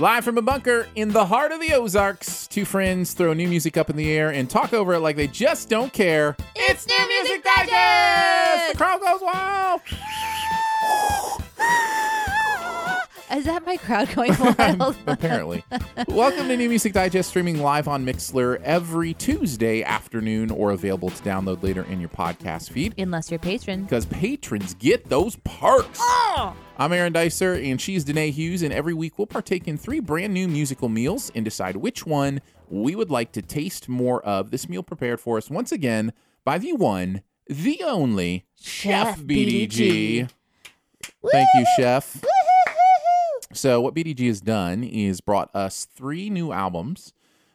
Live from a bunker in the heart of the Ozarks, two friends throw new music up in the air and talk over it like they just don't care. It's New Music Digest! The crowd goes wild. Is that my crowd going wild? Apparently. Welcome to New Music Digest, streaming live on Mixler every Tuesday afternoon or available to download later in your podcast feed. Unless you're a patron. Because patrons get those perks. Oh! I'm Aaron Dicer, and she's Danae Hughes, and every week we'll partake in three brand new musical meals and decide which one we would like to taste more of. This meal prepared for us once again by the one, the only Chef, Chef BDG. BDG. Thank you, Chef. So, what BDG has done is brought us three new albums,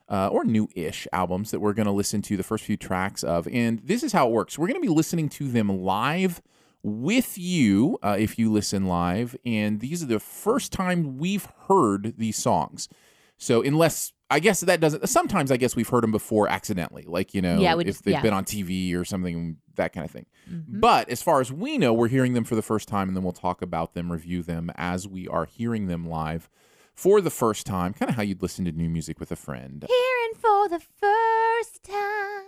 uh, or new ish albums, that we're going to listen to the first few tracks of. And this is how it works we're going to be listening to them live with you uh, if you listen live. And these are the first time we've heard these songs. So, unless I guess that doesn't. Sometimes I guess we've heard them before accidentally, like you know, Yeah, if they've yeah. been on TV or something, that kind of thing. Mhm. But as far as we know, we're hearing them for the first time, and then we'll talk about them, review them as we are hearing them live for the first time. Kind of how you'd listen to new music with a friend. Hearing for the first time.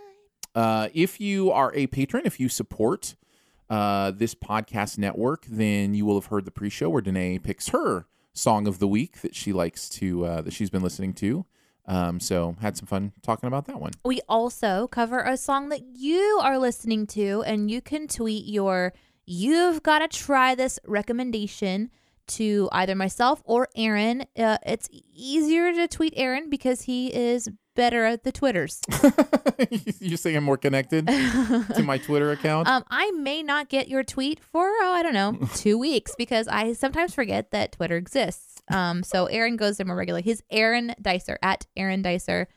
Uh, if you are a patron, if you support uh, this podcast network, then you will have heard the pre-show where Danae picks her song of the week that she likes to uh, that she's been listening to. Um, so had some fun talking about that one. We also cover a song that you are listening to, and you can tweet your You've Got to Try This recommendation to either myself or Aaron. Uh, it's easier to tweet Aaron because he is better at the Twitters. You're saying I'm more connected to my Twitter account. Um, I may not get your tweet for oh, I don't know two weeks because I sometimes forget that Twitter exists. Um, so Aaron goes there more regularly. He's Aaron Dicer at Aaron Dicer.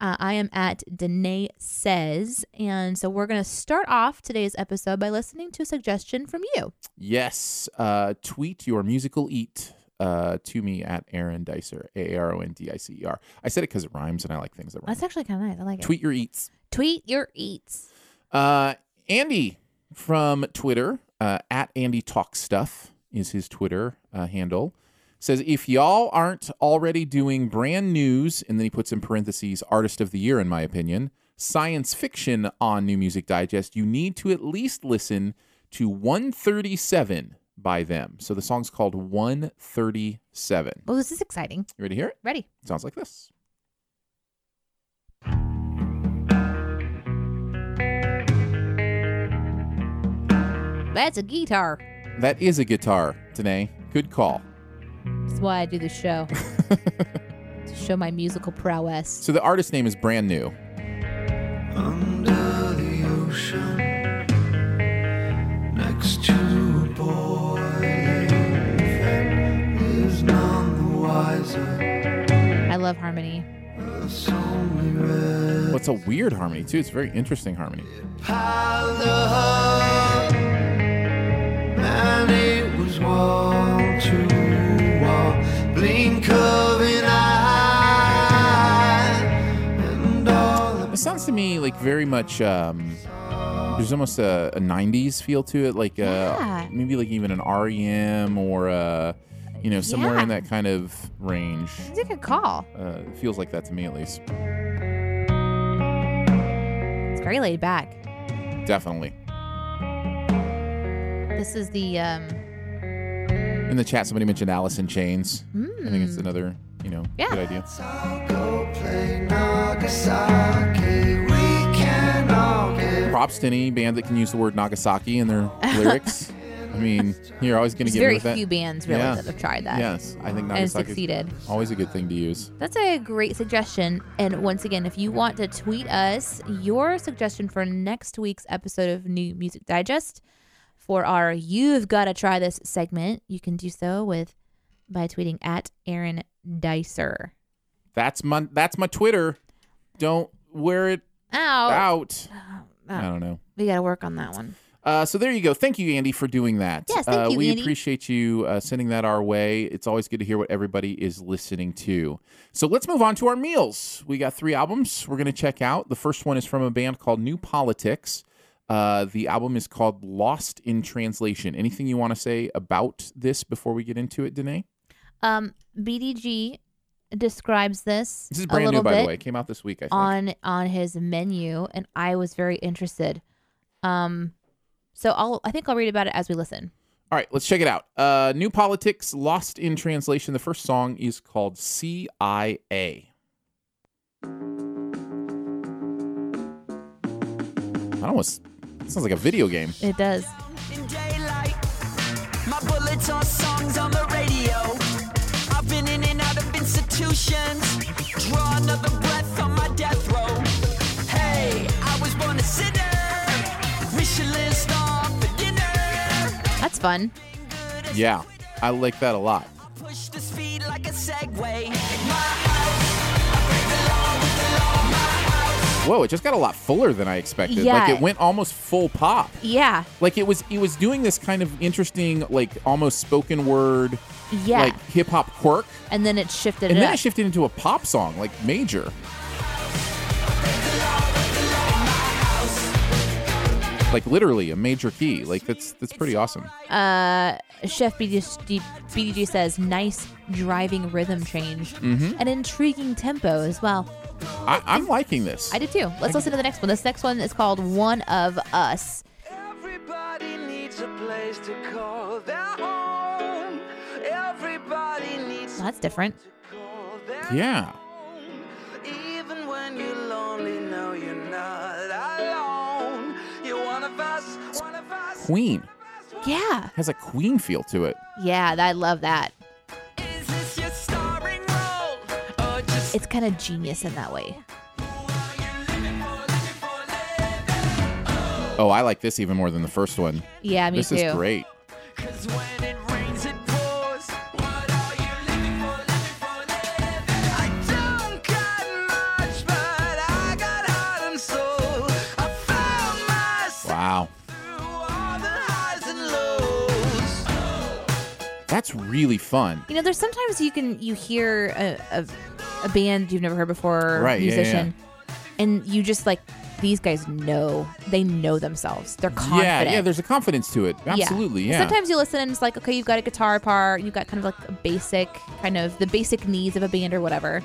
Uh, I am at Danae says, and so we're gonna start off today's episode by listening to a suggestion from you. Yes. Uh, tweet your musical eat uh, to me at Aaron Dicer, A A R O N D I C E R. I said it because it rhymes and I like things that rhyme. That's actually kind of nice. I like it. Tweet your eats. Tweet your eats. Uh, Andy from Twitter, uh, at Andy Talk Stuff is his Twitter uh, handle. Says, if y'all aren't already doing brand news, and then he puts in parentheses, artist of the year, in my opinion, science fiction on New Music Digest, you need to at least listen to 137 by them. So the song's called 137. Well, this is exciting. You ready to hear it? Ready? Sounds like this. That's a guitar. That is a guitar, today Good call. That's why I do the show to show my musical prowess. So the artist name is brand new. Under the ocean, next to a boiling fat, is none the wiser. I love harmony. It's only red Well, it's a weird harmony too. It's a very interesting harmony. piled up, me like very much. Um, there's almost a, a '90s feel to it, like uh, Yeah. maybe like even an REM or uh, you know somewhere Yeah. in that kind of range. It's a good call. Uh, it feels like that to me at least. It's very laid back. Definitely. This is the um In the chat, somebody mentioned Alice in Chains. I think it's mm, another you know Yeah. good idea. Props to any band that can use the word Nagasaki in their lyrics. I mean, you're always going to get very with that. few bands really Yeah. that have tried that. Yes, I think Nagasaki and succeeded. always a good thing to use. That's a great suggestion. And once again, if you want to tweet us your suggestion for next week's episode of New Music Digest for our You've Gotta Try This segment, you can do so with by tweeting at Aaron Dicer. That's my that's my Twitter. Don't wear it Ow. out. I Oh, don't know. we gotta work on that one. Uh, so there you go. Thank you, Andy, for doing that. Yes, thank uh, you, we Andy. appreciate you uh, sending that our way. It's always good to hear what everybody is listening to. So let's move on to our meals. We got three albums we're going to check out. The first one is from a band called New Politics. Uh, the album is called Lost in Translation. Anything you want to say about this before we get into it, Danae? Um, BDG describes this. This is a brand little new, by the way. It came out this week, I think. on on his menu, and I was very interested. Um, so I'll I think I'll read about it as we listen. All right, let's check it out. Uh, New Politics, Lost in Translation. The first song is called CIA. I almost it sounds like a video game. It does. Institutions. Draw another breath on my death row. Hey, I was born a sinner. Michelin star for dinner. That's fun. Yeah, I like that a lot. Push the speed like a Segway. Whoa, it just got a lot fuller than I expected. Yeah. Like it went almost full pop. Yeah, Like it was it was doing this kind of interesting, like almost spoken word, yeah. like hip hop quirk. and then it shifted And it then up. it shifted into a pop song, like major. Like literally a major key. Like that's that's pretty awesome. uh, Chef BDG, BDG says nice driving rhythm change, Mm-hmm. an intriguing tempo as well. I, I'm liking this. I did too. Let's listen to the next one. This next one is called One of Us. Everybody needs a place to call their home. Everybody needs Well, that's different. to call their Yeah. home. Even when you're lonely, no, you're not alone. You're one of us, one of us. Queen Yeah, has a Queen feel to it. yeah. I love that. It's kind of genius in that way. Oh, I like this even more than the first one. Yeah, me this too. is great. Cause when it rains, it pours. What are you living for, living for, living? I don't got much, but I got heart and soul. I found myself Wow. through all the highs and lows. That's really fun. You know, there's sometimes you can you hear a, a, a band you've never heard before, Right, yeah, yeah, musician, and you just like these guys know they know themselves. They're confident. Yeah, yeah, there's a confidence to it. Absolutely, yeah. Sometimes you listen and it's like, okay, you've got a guitar part, you've got kind of like a basic, kind of the basic needs of a band or whatever.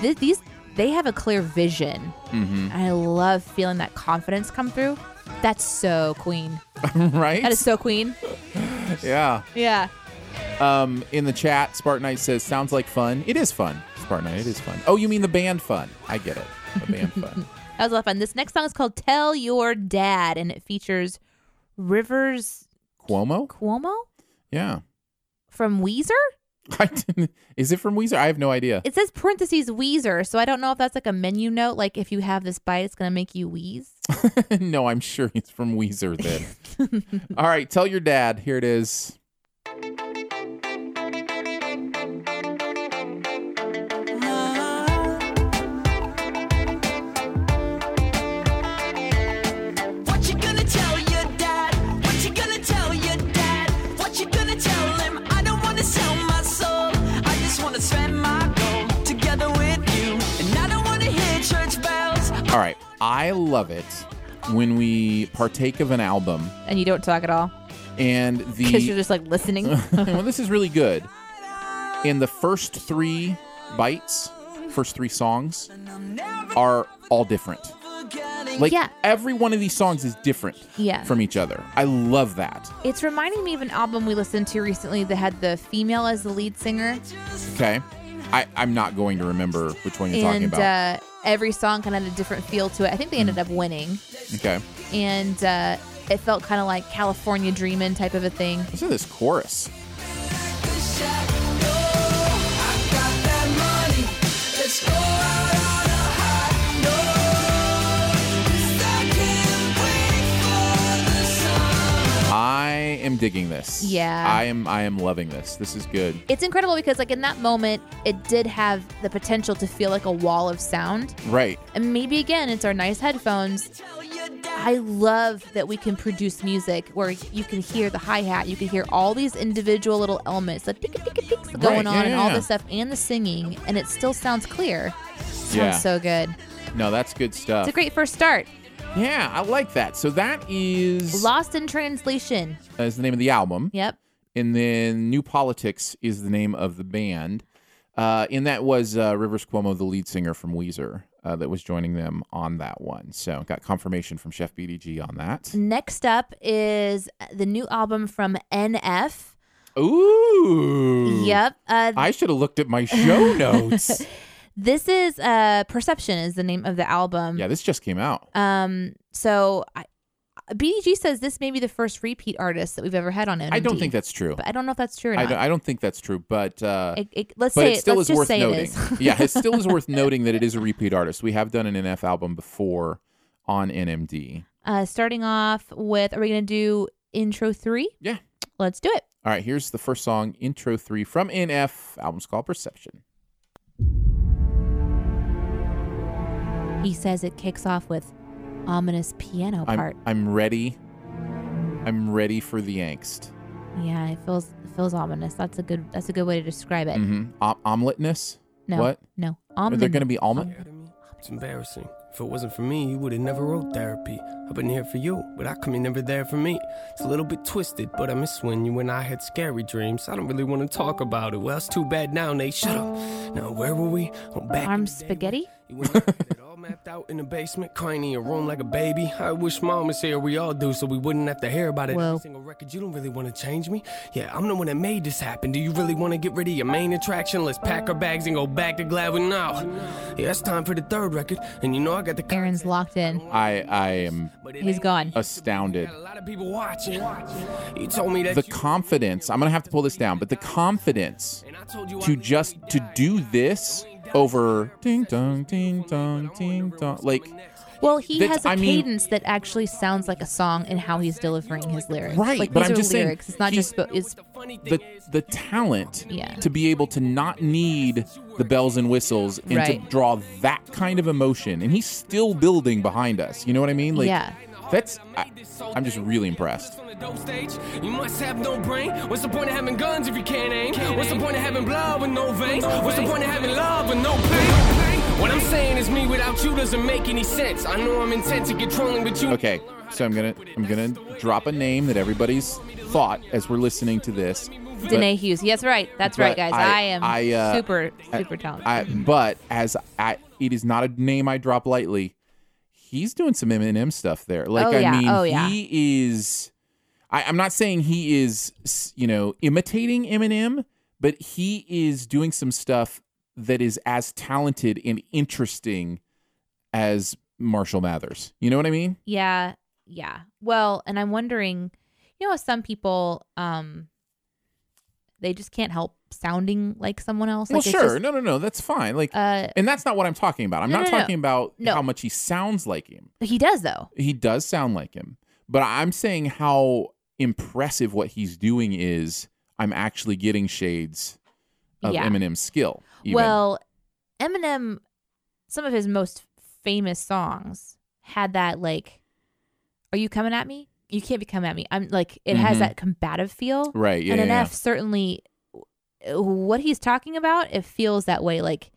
Th- these, they have a clear vision. Mhm. And I love feeling that confidence come through. That's so Queen. right? That is so Queen. yeah. Yeah. Um, in the chat, Spartanite says, sounds like fun. It is fun. Spartanite, it is fun. Oh, you mean the band fun. I get it. The band fun. That was a lot of fun. This next song is called Tell Your Dad, and it features Rivers Cuomo? Cuomo Yeah. from Weezer. I didn't, is it from Weezer? I have no idea. It says parentheses Weezer, so I don't know if that's like a menu note, like if you have this bite, it's gonna make you wheeze. no, I'm sure it's from Weezer then. All right, tell your dad. Here it is. I love it when we partake of an album And you don't talk at all and because you're the. just like listening. well, this is really good. In the first three bites, first three songs are all different. Like Yeah. every one of these songs is different Yeah. from each other. I love that. it's reminding me of an album we listened to recently that had the female as the lead singer, Okay. I, I'm not going to remember which one you're talking about. uh, every song kind of had a different feel to it. I think they ended up winning, okay. and uh, it felt kind of like California Dreamin' type of a thing. Listen to this chorus. Am digging this. Yeah. I am I am loving this. This is good. It's incredible because like in that moment, it did have the potential to feel like a wall of sound. Right. And maybe again, it's our nice headphones. I love that we can produce music where you can hear the hi hat, you can hear all these individual little elements, the tick tick ticks going Right, on, yeah, and yeah, all yeah. this stuff, and the singing, and it still sounds clear. Sounds Yeah. so good. No, that's good stuff. It's a great first start. Yeah, I like that. So that is Lost in Translation. is the name of the album. Yep. And then New Politics is the name of the band. Uh, and that was uh, Rivers Cuomo, the lead singer from Weezer, uh, that was joining them on that one. So got confirmation from Chef BDG on that. Next up is the new album from NF. Ooh. Yep. Uh, I should have looked at my show notes. This is uh, Perception is the name of the album. yeah, this just came out. Um. So I, BDG says this may be the first repeat artist that we've ever had on NMD. I don't think that's true. But I don't know if that's true or I not. don't, I don't think that's true, but uh, It- it- let's but say it still let's is just worth noting. it is. yeah, it still is worth noting that it is a repeat artist. We have done an NF album before on NMD. Uh, starting off with, are we gonna do intro three? Yeah. Let's do it. All right, here's the first song, intro three from NF. Album's called Perception. He says it kicks off with ominous piano part. I'm I'm ready. I'm ready for the angst. Yeah, it feels it feels ominous. That's a good that's a good way to describe it. Mm-hmm. Om- omeletness. No, What? no, Are ominous. there going to be almond? scared of me? It's embarrassing. If it wasn't for me, you would have never wrote therapy. I've been here for you, but I come you're never there for me. It's a little bit twisted, but I miss when you and I had scary dreams. I don't really want to talk about it. Well, it's too bad now, Nate. Shut up. Now, where were we? Oh, back in Arm the day spaghetti. You and I had it all mapped out in the basement, crying in your room like a baby. I wish mom was here, we all do, so we wouldn't have to hear about it. Whoa. Every single record, you don't really want to change me. Yeah, I'm the one that made this happen. Do you really want to get rid of your main attraction? Let's pack our bags and go back to Gladwin now. Yeah, it's time for the third record, and you know I got the. Aaron's locked in. I I am He's gone. astounded. A lot of people watching. You told me that The you- confidence. I'm gonna have to pull this down, but the confidence and I told you I to just to do this over ding dong ding dong ding dong like Well, he has a I mean- cadence that actually sounds like a song in how he's delivering his lyrics. Right, like but these I'm are just saying, it's not just spo- it's the the talent Yeah. to be able to not need the bells and whistles and Right. to draw that kind of emotion and he's still building behind us you know what i mean like Yeah. That's I, i'm just really impressed On the dope stage, you must have no brain. What's the point of having guns if you can't aim? What's the point of having blood with no veins? What's the point of having love with no pain? What I'm saying is me without you doesn't make any sense. I know I'm intent to controlling, but you okay so i'm gonna i'm gonna drop a name that everybody's thought as we're listening to this but- Danae Hughes. Yes, right. That's right, guys. I- I, am I, uh, super, super talented. I, but as I, it is not a name I drop lightly. He's doing some Eminem stuff there. Like Oh, I yeah. mean, Oh, yeah. he is. I, I'm not saying he is, you know, imitating Eminem, but he is doing some stuff that is as talented and interesting as Marshall Mathers. You know what I mean? yeah, yeah. Well, and I'm wondering, you know, some people, um, they just can't help sounding like someone else. well, Like, it's sure. just, no, no, no. That's fine. Like, uh, and that's not what I'm talking about. I'm No, not no, no. talking about No. how much he sounds like him. he does though. he does sound like him but i'm saying how impressive what he's doing is i'm actually getting shades of Yeah. eminem's skill even. Well, Eminem, some of his most famous songs had that like, "Are you coming at me? You can't be coming at me." I'm like, it has Mhm. that combative feel. right yeah, and an yeah, F certainly, what he's talking about, it feels that way. Like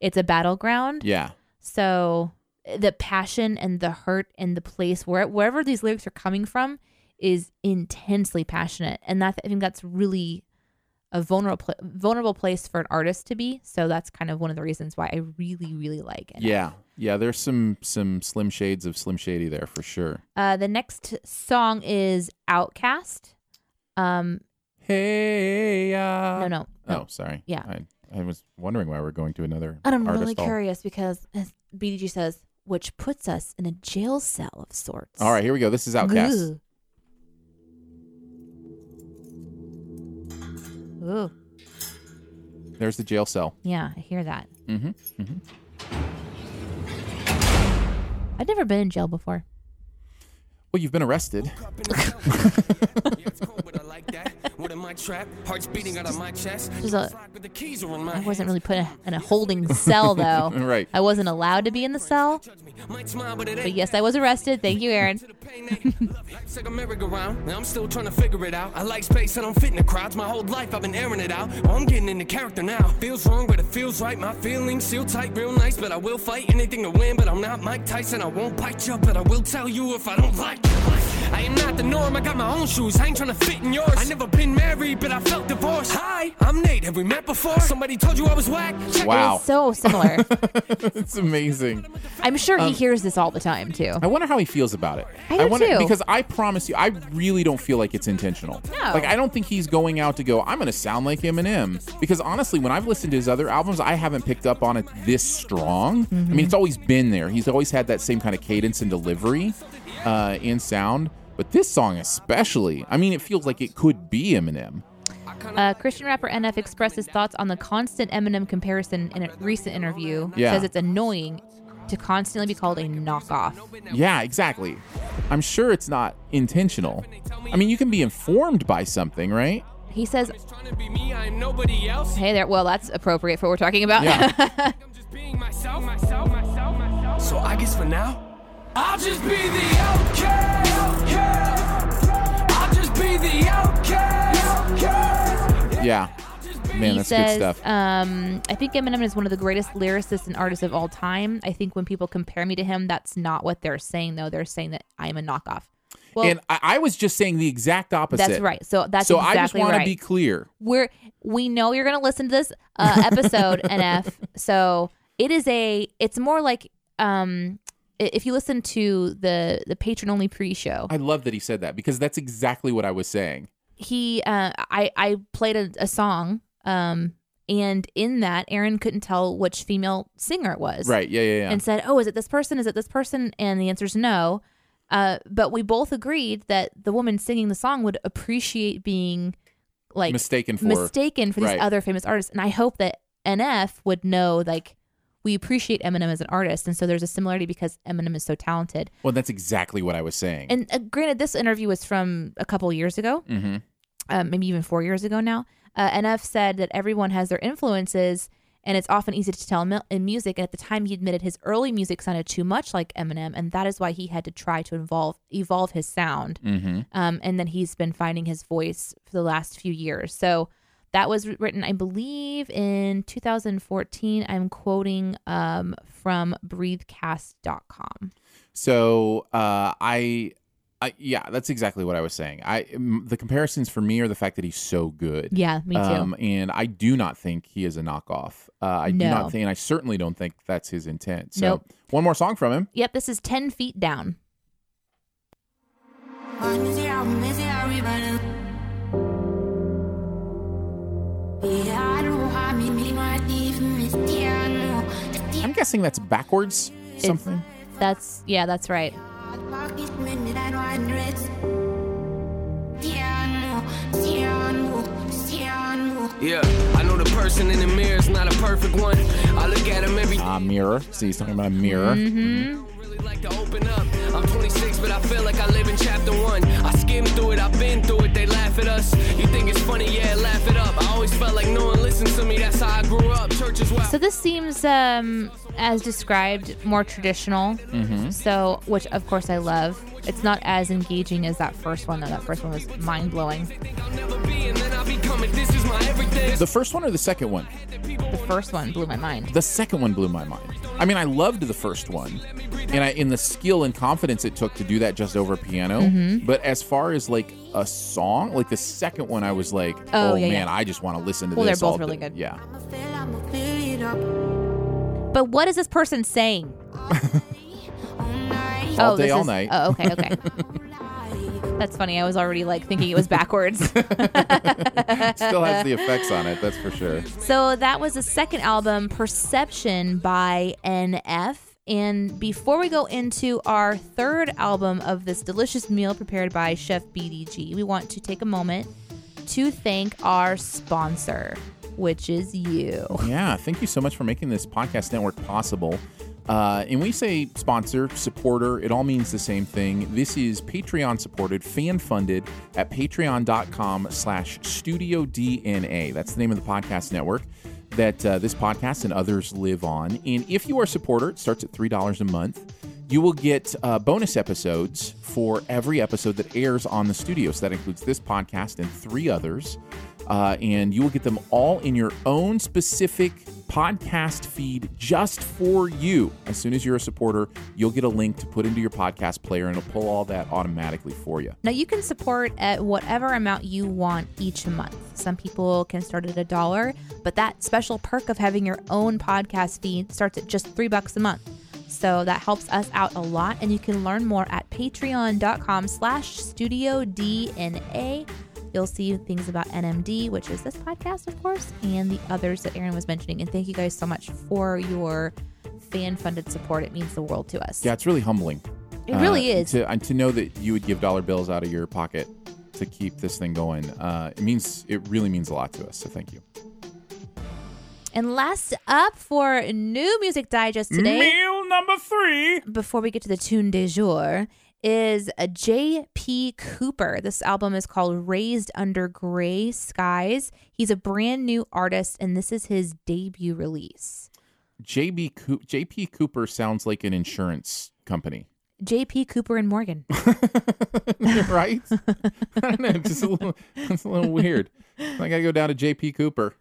it's a battleground. yeah So the passion and the hurt and the place where wherever these lyrics are coming from is intensely passionate, and that I think that's really a vulnerable vulnerable place for an artist to be. So that's kind of one of the reasons why I really really like it. yeah yeah there's some some slim shades of slim shady there for sure Uh, the next song is Outcast. Um, hey uh no, no, no. oh sorry Yeah. I, I was wondering why we're going to another And I'm really all- curious because as BDG says, which puts us in a jail cell of sorts. all right here we go this is outcast Ugh. Ooh, there's the jail cell yeah, I hear that. mm-hmm. I've never been in jail before. well you've been arrested Yeah, it's cold, but I like that. What am I trapped? Hearts beating out of my chest. There's a- Rock with the keys are in my I wasn't really put in a, holding cell though. right I wasn't allowed to be in the cell, Judge me. Might smile, but it but ain't. yes, I was arrested. Thank you, Aaron. To the pain ain't. Life's like a merry-go-round, and I'm still trying to figure it out. I like space, and I don't fit in the crowds. My whole life I've been airing it out. I'm getting into character now. Feels wrong, but it feels right. My feelings seal tight, real nice, but I will fight anything to win. But I'm not Mike Tyson. I won't bite you, but I will tell you if I don't like you. I am not the norm, I got my own shoes, I ain't tryna fit in yours. I never been married, but I felt divorced. Hi, I'm Nate, have we met before? Somebody told you I was whack? Check Wow. So similar. it's amazing. I'm sure he hears this all the time too. I wonder how he feels about it. I do wonder too. because I promise you, I really don't feel like it's intentional. No. Like I don't think he's going out to go. I'm going to sound like Eminem because honestly, when I've listened to his other albums, I haven't picked up on it this strong. I Mm-hmm. mean, it's always been there. He's always had that same kind of cadence and delivery uh, in sound. But this song especially, I mean, it feels like it could be Eminem. Uh, Christian rapper NF expressed his thoughts on the constant Eminem comparison in a recent interview. Yeah. Says it's annoying to constantly be called a knockoff. Yeah, exactly. I'm sure it's not intentional. I mean, you can be informed by something, right? He says, Tryna be me, I am nobody else. "Hey there, well that's appropriate for what we're talking about." Yeah. I'm just being myself, myself, myself, myself. So I guess for now, I'll just be the outcast. outcast. I'll just be the outcast. outcast. Yeah. Man, he that's says, good stuff. Um, I think Eminem is one of the greatest lyricists and artists of all time. I think when people compare me to him, that's not what they're saying, though. They're saying that I am a knockoff. Well, and I, I was just saying the exact opposite. that's right. So that's so exactly I just want right. to be clear. We're we know you're gonna listen to this uh, episode, NF. So it is a. It's more like um, i- if you listen to the the patron only pre-show. I love that he said that because that's exactly what I was saying. he uh I I played a, a song um and in that Aaron couldn't tell which female singer it was. Right. Yeah, yeah, yeah. And said, "Oh, is it this person? Is it this person?" And the answer is no. Uh but we both agreed that the woman singing the song would appreciate being like Mistaken for. mistaken for these Right. other famous artists and I hope that NF would know like we appreciate Eminem as an artist and so there's a similarity because Eminem is so talented. well, that's exactly what I was saying. And uh, granted, this interview was from a couple years ago, mm-hmm. um, maybe even four years ago now. Uh, NF said that everyone has their influences, and it's often easy to tell in music. And at the time, he admitted his early music sounded too much like Eminem, and that is why he had to try to evolve evolve his sound. Mm-hmm. Um, and then he's been finding his voice for the last few years. So that was written, I believe, in 2014. I'm quoting um, from breathecast.com. So uh, I, I, yeah, that's exactly what I was saying. I m- the comparisons for me are the fact that he's so good. Yeah, me too. Um, and I do not think he is a knockoff. Uh, I do not think, and I certainly don't think that's his intent. So Nope. one more song from him. yep, this is 10 feet down. I'm guessing that's backwards something. That's, yeah, that's right. Yeah, I know the person in the mirror is not a perfect one. I look at him every Ah, mirror. See, he's talking about a mirror. Mm-hmm. So this seems, um, as described, more traditional. Mm-hmm. So, which of course I love. It's not as engaging as that first one, though. That first one was mind blowing. I'll never be, and then I'll become it. This is my everything. The first one or the second one? The first one blew my mind. The second one blew my mind. I mean, I loved the first one, and I in the skill and confidence it took to do that just over piano. Mm-hmm. But as far as like a song, like the second one, I was like, Oh, oh, yeah, man, yeah. I just want to listen to Well, they're this. both all really day." good. Yeah. But what is this person saying? All oh, day, this all is- night. Oh, okay, okay. That's funny. I was already like thinking it was backwards. Still has the effects on it, that's for sure. So that was the second album, Perception by NF. And before we go into our third album of this delicious meal prepared by Chef BDG, we want to take a moment to thank our sponsor, which is you. Yeah, thank you so much for making this podcast network possible. Uh, and we say sponsor, supporter, it all means the same thing. This is Patreon supported, fan funded at patreon.com slash studio DNA. That's the name of the podcast network that uh, this podcast and others live on. And if you are a supporter, it starts at $3 a month. You will get uh, bonus episodes for every episode that airs on the studio. So that includes this podcast and three others. Uh, and you will get them all in your own specific podcast feed just for you. As soon as you're a supporter, you'll get a link to put into your podcast player and it'll pull all that automatically for you. Now you can support at whatever amount you want each month. Some people can start at a dollar, but that special perk of having your own podcast feed starts at just three bucks a month. So that helps us out a lot, and you can learn more at patreon.com slash studio DNA. You'll see things about NMD, which is this podcast, of course, and the others that Aaron was mentioning. And thank you guys so much for your fan-funded support. It means the world to us. Yeah, it's really humbling. It really uh, is. To, and to know that you would give dollar bills out of your pocket to keep this thing going, uh, it means it really means a lot to us. So thank you. And last up for new music digest today. Meal number three. before we get to the tune de jour is a J.P. Cooper. This album is called Raised Under Gray Skies. He's a brand new artist, and this is his debut release. JB JP Cooper sounds like an insurance company, J.P. Cooper and Morgan. right? I don't know, just a little, it's a little weird. I gotta go down to JP Cooper,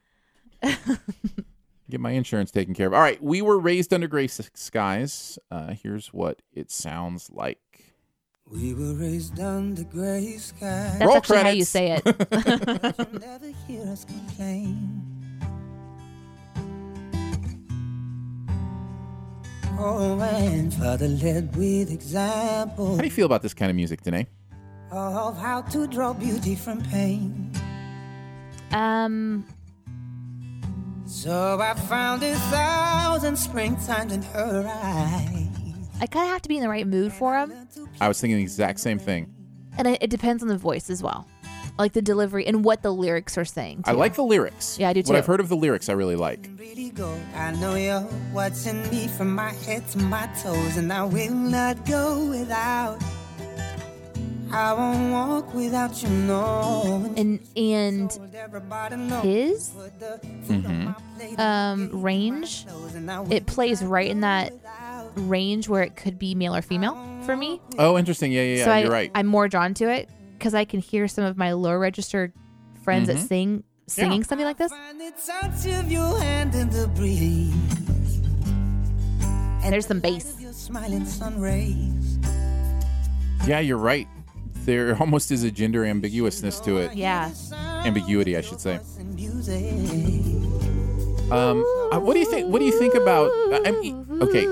get my insurance taken care of. All right, we were raised under gray skies. Uh, here's what it sounds like. We were raised under the gray skies. That's Roll actually how you say it. You'll never hear us complain. Oh, and Father led with example How do you feel about this kind of music, Danae? of how to draw beauty from pain. um, So I found a thousand springtimes in her eyes. I kind of have to be in the right mood for him, I was thinking the exact same thing. and it, it depends on the voice as well, like the delivery and what the lyrics are saying. I too. like the lyrics. Yeah, I do too. What I've heard of the lyrics, I really like. Really go. I know you're what's in me from my head to my toes, and I will not go without. I won't walk without you knowing. and and Told everybody no. his Put the food on my plate, um range and I will it plays right in that range where it could be male or female for me. Oh, interesting. Yeah, yeah, yeah. so I, you're right. I'm more drawn to it because I can hear some of my lower register friends that sing singing something like this, find the touch of your hand in the breeze. and there's some bass. Smiling sun rays. yeah, you're right. There almost is a gender ambiguousness to it. Yeah, Ambiguity, I should say. Um, uh, what do you think? What do you think about? uh, I mean, okay,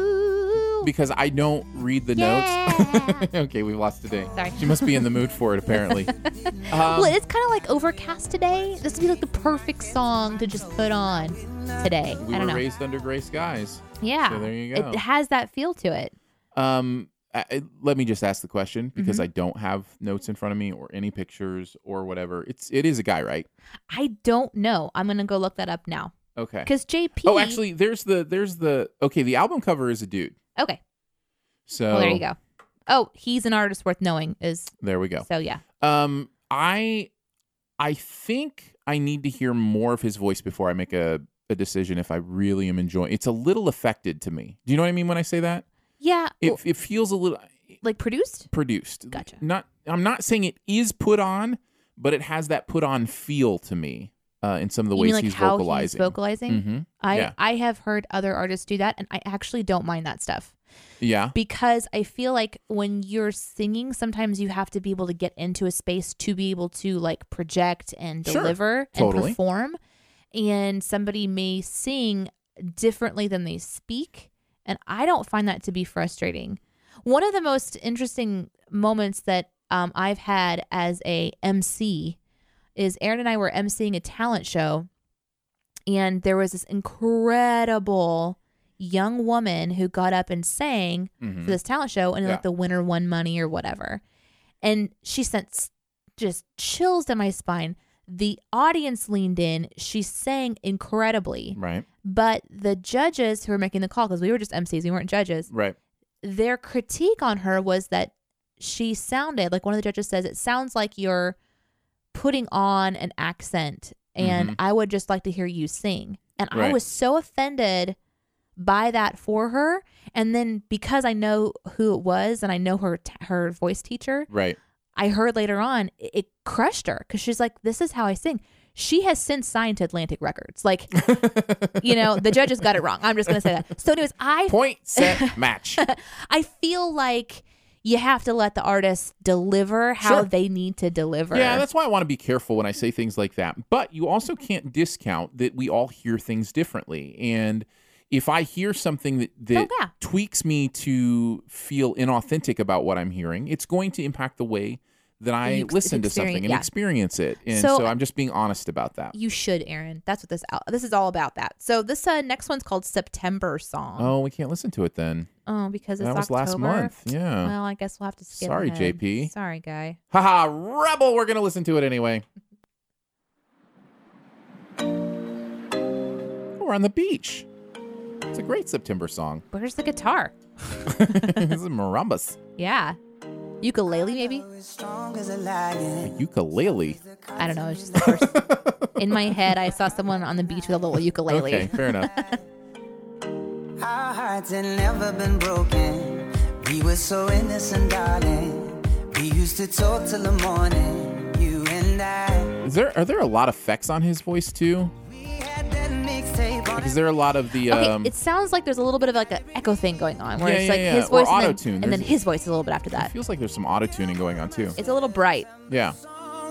because I don't read the notes. okay, we lost today. Sorry. She must be in the mood for it, apparently. Um, well, it's kind of like overcast today. This would be like the perfect song to just put on today. we I don't were know. raised under gray skies. yeah, so there you go. It has that feel to it. Um, I, let me just ask the question Mm-hmm. because I don't have notes in front of me or any pictures or whatever. It's it is a guy, right? I don't know. I'm gonna go look that up now Okay. because JP. Oh, actually, there's the there's the okay. The album cover is a dude. Okay. So Well, there you go. Oh, he's an artist worth knowing. Is There we go. so yeah. Um, I I think I need to hear more of his voice before I make a, a decision if I really am enjoying. It's a little affected to me. Do you know what I mean when I say that? Yeah, It well, it feels a little like produced. produced. Gotcha. Not I'm not saying it is put on, but it has that put on feel to me uh, in some of the you ways mean like he's how vocalizing. he's vocalizing? hmm I yeah. I have heard other artists do that, and I actually don't mind that stuff Yeah. because I feel like when you're singing, sometimes you have to be able to get into a space to be able to like project and Sure. deliver Totally. and perform. And somebody may sing differently than they speak, and I don't find that to be frustrating. One of the most interesting moments that um, I've had as a MC is Aaron and I were emceeing a talent show, and there was this incredible young woman who got up and sang Mhm. for this talent show, and Yeah. like the winner won money or whatever. And she sent just chills down my spine. The audience leaned in. She sang incredibly, Right. but the judges who were making the call, because we were just MCs, we weren't judges, Right. their critique on her was that she sounded like one of the judges says it sounds like you're putting on an accent and Mhm. I would just like to hear you sing. And I was so offended by that for her and then because I know who it was and I know her t- her voice teacher, Right. I heard later on it, it crushed her cuz she's like this is how I sing. She has since signed to Atlantic Records. Like, you know, the judges got it wrong. I'm just going to say that. So, anyways, I Point, set, match. I feel like you have to let the artist deliver how Sure. they need to deliver. Yeah, that's why I want to be careful when I say things like that. But you also can't discount that we all hear things differently. And if I hear something that, that Oh, yeah. tweaks me to feel inauthentic about what I'm hearing, it's going to impact the way that I ex- listen to something and yeah. experience it. And So- so, I'm just being honest about that. you should, Aaron. That's what this. This is all about. That. So this uh, next one's called September Song. Oh, we can't listen to it then. Oh, because it's that was October. last month. Yeah. Well, I guess we'll have to skip. Sorry, ahead. JP. Sorry, guy. Haha, rebel. We're going to listen to it anyway. We're on the beach. It's a great September song. Where's the guitar? this is marimbas. Yeah, ukulele maybe. As strong as a. Ukulele. I don't know. It's just the first. In my head, I saw someone on the beach with a little ukulele. Okay, fair enough. Our hearts had never been broken. We were so innocent, darling. We used to talk till the morning, you and I. Is there are there a lot of effects on his voice too? We had that mixtape on Is there a lot of the Okay, um it sounds like there's a little bit of like an echo thing going on, where Yeah, it's yeah, like yeah, his or voice and then, auto-tune. and then There's- his voice is a little bit after that. feels like there's some auto tuning going on too. It's a little bright. Yeah.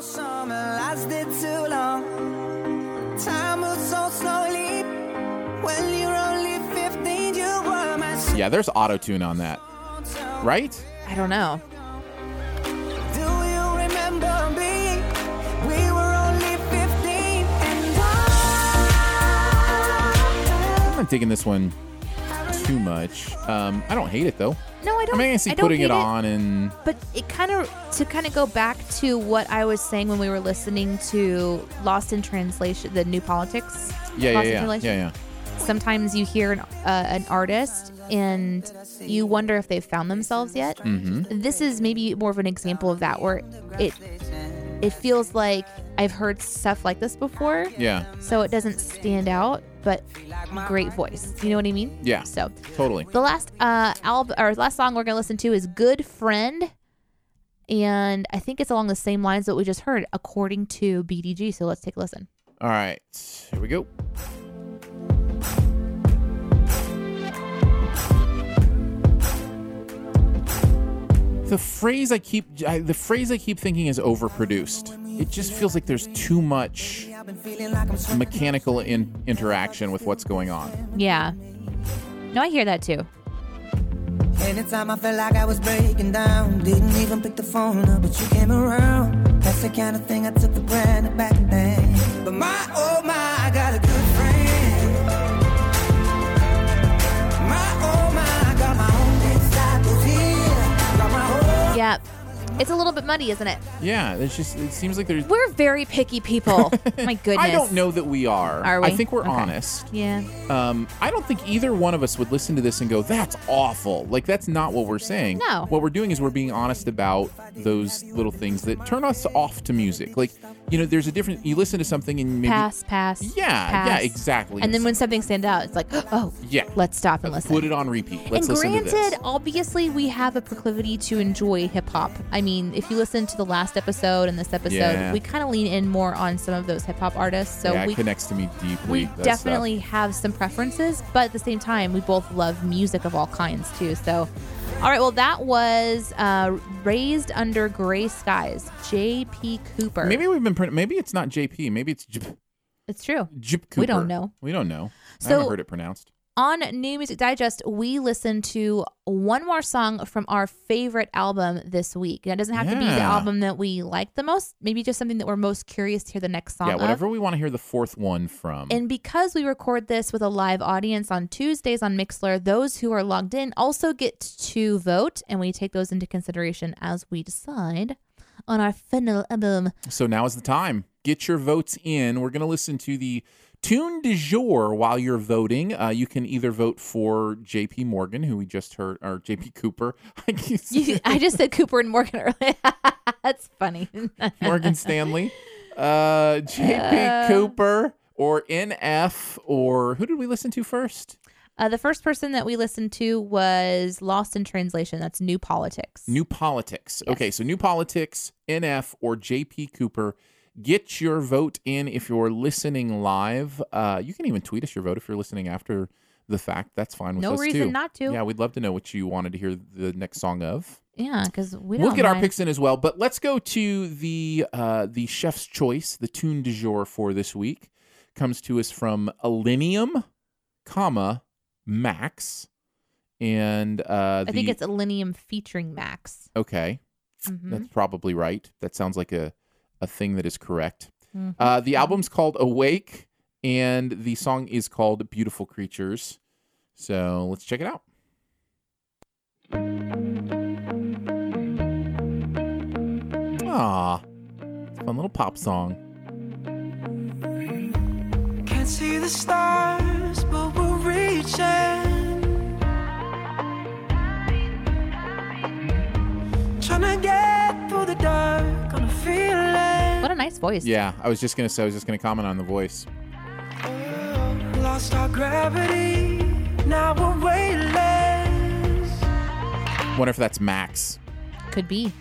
Summer lasted too long. Time moves so slowly. When you're only 15, you were my Yeah, there's auto tune on that. Right? I don't know. Not digging this one too much. Um, I don't hate it though. No, I I don't. mean, I see don't putting hate it on and But it kind of to kind of go back to what I was saying when we were listening to Lost in Translation, the New Politics. yeah, yeah, Lost in yeah, Translation. yeah, yeah. Sometimes you hear an, uh, an artist and you wonder if they've found themselves yet. Mm-hmm. This is maybe more of an example of that, where it it feels like I've heard stuff like this before, Yeah, so it doesn't stand out, but great voice. You know what I mean? Yeah. So totally. the last uh album or last song we're gonna listen to is "Good Friend," and I think it's along the same lines that we just heard, according to BDG. So let's take a listen. All right, here we go. The phrase I keep I, the phrase I keep thinking is overproduced. It just feels like there's too much I've been feeling like I'm swimming. mechanical in, interaction with what's going on. Yeah. No, I hear that too. Anytime I felt like I was breaking down, didn't even pick the phone up, but you came around. That's the kind of thing I took for granted back then. But my, oh my, Yeah. It's a little bit muddy, isn't it? Yeah, it's just it seems like there's We're very picky people. My goodness. I don't know that we are. Are we? I think we're Okay. honest. Yeah. Um, I don't think either one of us would listen to this and go, "That's awful." Like that's not what we're saying. No. What we're doing is we're being honest about those little things that turn us off to music. Like, you know, there's a different. You listen to something and maybe Pass, pass. Yeah, yeah, exactly. And then when something stands out, it's like, oh, yeah, let's stop and listen. put it on repeat. Let's and listen granted, to this. obviously, we have a proclivity to enjoy hip hop. I mean, if you listen to the last episode and this episode, Yeah. we kind of lean in more on some of those hip hop artists. So yeah, we connects to me deeply. we that stuff. definitely have some preferences, but at the same time, we both love music of all kinds too. So, all right, well, that was uh, "Raised Under Gray Skies," J.P. Cooper. Maybe we've been. Pron- maybe it's not JP. Maybe it's J- it's true. Jip Cooper. We don't know. We don't know. I So- haven't heard it pronounced. On New Music Digest, we listened to one more song from our favorite album this week. That doesn't have to be the album that we like the most. Maybe just something that we're most curious to hear the next song Yeah, of. whatever we want to hear the fourth one from. And because we record this with a live audience on Tuesdays on Mixler, those who are logged in also get to vote, and we take those into consideration as we decide on our final album. So now is the time. Get your votes in. We're going to listen to the tune du jour while you're voting. Uh, you can either vote for J.P. Morgan, who we just heard, or J.P. Cooper. I You, I just said Cooper and Morgan earlier. That's funny. Morgan Stanley, uh, J.P. Cooper, or NF, or who did we listen to first? Uh, the first person that we listened to was Lost in Translation. That's New Politics. New Politics. Okay, so New Politics, NF, or J.P. Cooper. Get your vote in if you're listening live. Uh, you can even tweet us your vote if you're listening after the fact. That's fine with No us reason too. not to. Yeah, we'd love to know what you wanted to hear the next song of. Yeah, because we don't We'll get our picks in as well, but let's go to the uh, the chef's choice. The tune du jour for this week comes to us from Alinium, comma Max, and uh, the, I think it's Alinium featuring Max. okay. Mhm. That's probably right. That sounds like a a thing that is correct. Mhm. Uh, the album's called Awake, and the song is called Beautiful Creatures. So let's check it out. Aw, fun little pop song. Can't see the stars, but we're reaching. Trying to get through the dark on a feeling. What a nice voice. Yeah, I was just gonna say, I was just gonna comment on the voice. Lost our gravity, now we're weightless. Wonder if that's Max. Could be.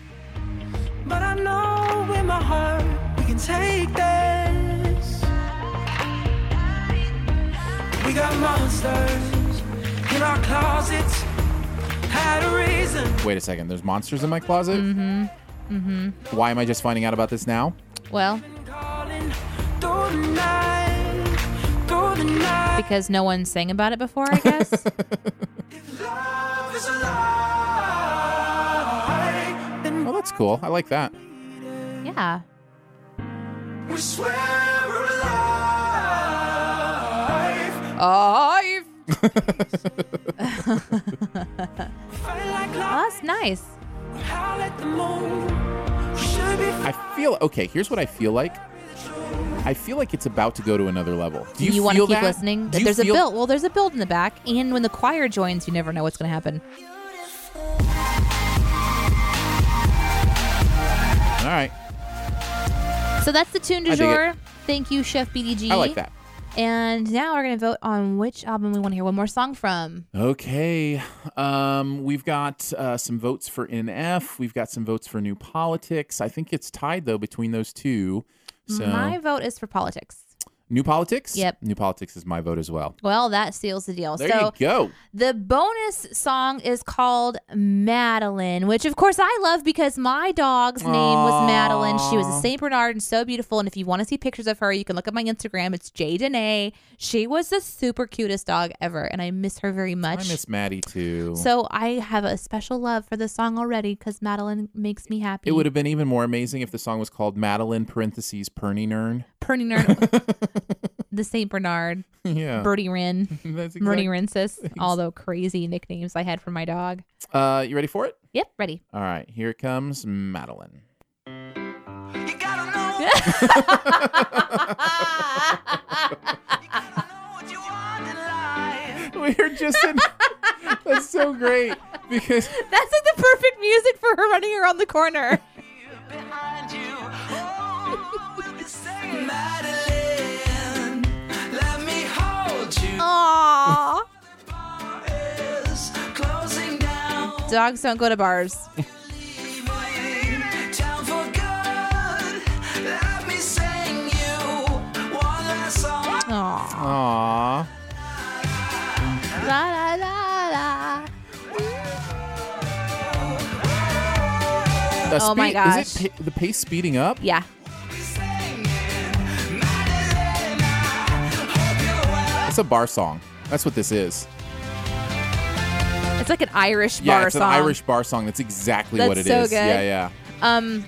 But I know in my heart we can take this. We got monsters in our closets. Had a reason. Wait a second, there's monsters in my closet. Mm-hmm. Mm-hmm. Why am I just finding out about this now? Well, Calling through the night, through the night. because no one sang about it before, I guess. Love is Oh, that's cool. I like that. yeah. we swear we're alive. I've. Fight like Oh, love. that's nice. Howl at the moon. We should be I feel okay. Here's what I feel like. I feel like it's about to go to another level. Do you, want to keep that? listening? Do you There's feel- a build. Well, there's a build in the back, and when the choir joins, you never know what's going to happen. All right, So that's the tune du I dig it. jour. Thank you, Chef BDG. I like that. And now we're going to vote on which album we want to hear one more song from. Okay, um, we've got uh, some votes for NF. We've got some votes for New Politics. I think it's tied though between those two. So My vote is for politics. New Politics. Yep. New Politics is my vote as well. Well, that seals the deal. There so you go. the bonus song is called Madeline, which of course I love because my dog's name was Madeline. She was a Saint Bernard and so beautiful. And if you want to see pictures of her, you can look at my Instagram. It's Jay Danae. She was the super cutest dog ever, and I miss her very much. I miss Maddie too. so I have a special love for this song already because Madeline makes me happy. it would have been even more amazing if the song was called Madeline parentheses Perny Nern. Perny Nerd, the Saint Bernard, yeah. Birdie Wren, That's Murdy exact- Rinsis, all the crazy nicknames I had for my dog. Uh, you ready for it? Yep, ready. All right, here comes Madeline. You gotta know. you gotta know what you want in life. We're just in. That's so great because That's like the perfect music for her running around the corner. Aww. Is closing down. Dogs don't go to bars. Leaving town for good. Let me sing you one last song. Aww. La la la la. The Oh my speed- gosh. Is it pa- the pace speeding up? Yeah. It's a bar song. That's what this is. It's like an Irish Yeah, bar it's song. an Irish bar song. That's exactly That's what it is. so good. Yeah, yeah. Um.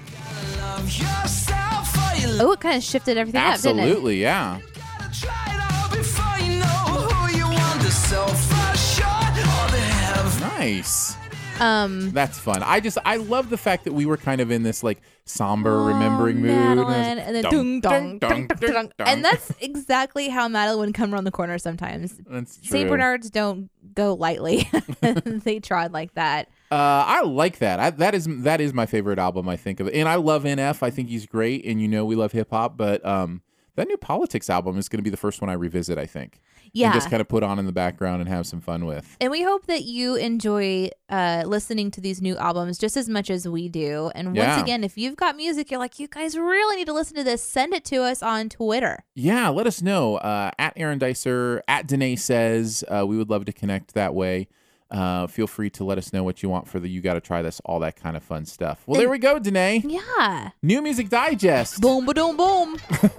Yourself for you Oh, it kind of shifted everything up, Absolutely, yeah. gotta it out before you know who you want. The self-assured or the heaven. Nice. Um. That's fun. I just I love the fact that we were kind of in this like somber remembering oh, mood. Madeline, and then dung, dung, dung, dun, dung, dung. And that's exactly how Madeline would come around the corner sometimes. St. Bernards don't go lightly. they trod like that. Uh, I like that. I, that is that is my favorite album. I think of, and I love NF. I think he's great, and you know we love hip hop. But um, That new Politics album is going to be the first one I revisit, I think. Yeah. And just kind of put on in the background and have some fun with. And we hope that you enjoy uh, listening to these new albums just as much as we do. And once Yeah. again, if you've got music, you're like, you guys really need to listen to this, send it to us on Twitter. Yeah, let us know. Uh, at Aaron Dicer, at Danae Says. Uh, we would love to connect that way. Uh, feel free to let us know what you want for the You Gotta Try This, all that kind of fun stuff. Well, there we go, Danae. Yeah. New Music Digest. Boom, ba boom, boom.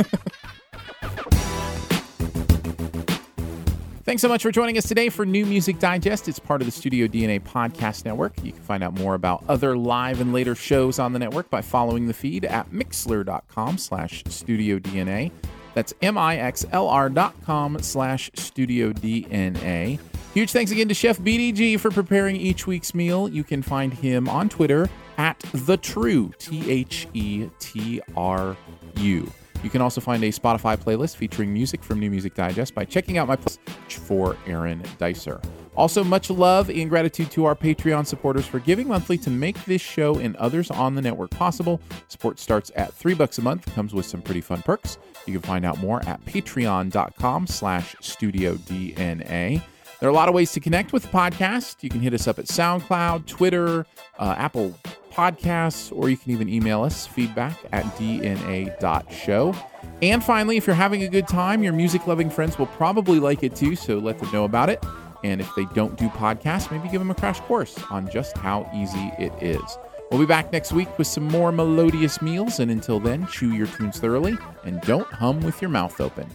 Thanks so much for joining us today for New Music Digest. It's part of the Studio DNA podcast network. You can find out more about other live and later shows on the network by following the feed at mixlr.com slash studio DNA. That's M-I-X-L-R dot com slash studio DNA. Huge thanks again to Chef BDG for preparing each week's meal. You can find him on Twitter at the True, T H E T R U. You can also find a Spotify playlist featuring music from New Music Digest by checking out my playlist for Aaron Dicer. Also, much love and gratitude to our Patreon supporters for giving monthly to make this show and others on the network possible. Support starts at three bucks a month, comes with some pretty fun perks. You can find out more at patreon.com slash studio DNA. There are a lot of ways to connect with the podcast. You can hit us up at SoundCloud, Twitter, uh, Apple Podcasts, or you can even email us feedback at dna.show. And finally, if you're having a good time, your music loving friends will probably like it too, so let them know about it. And if they don't do podcasts, maybe give them a crash course on just how easy it is. We'll be back next week with some more melodious meals, and until then, chew your tunes thoroughly and don't hum with your mouth open.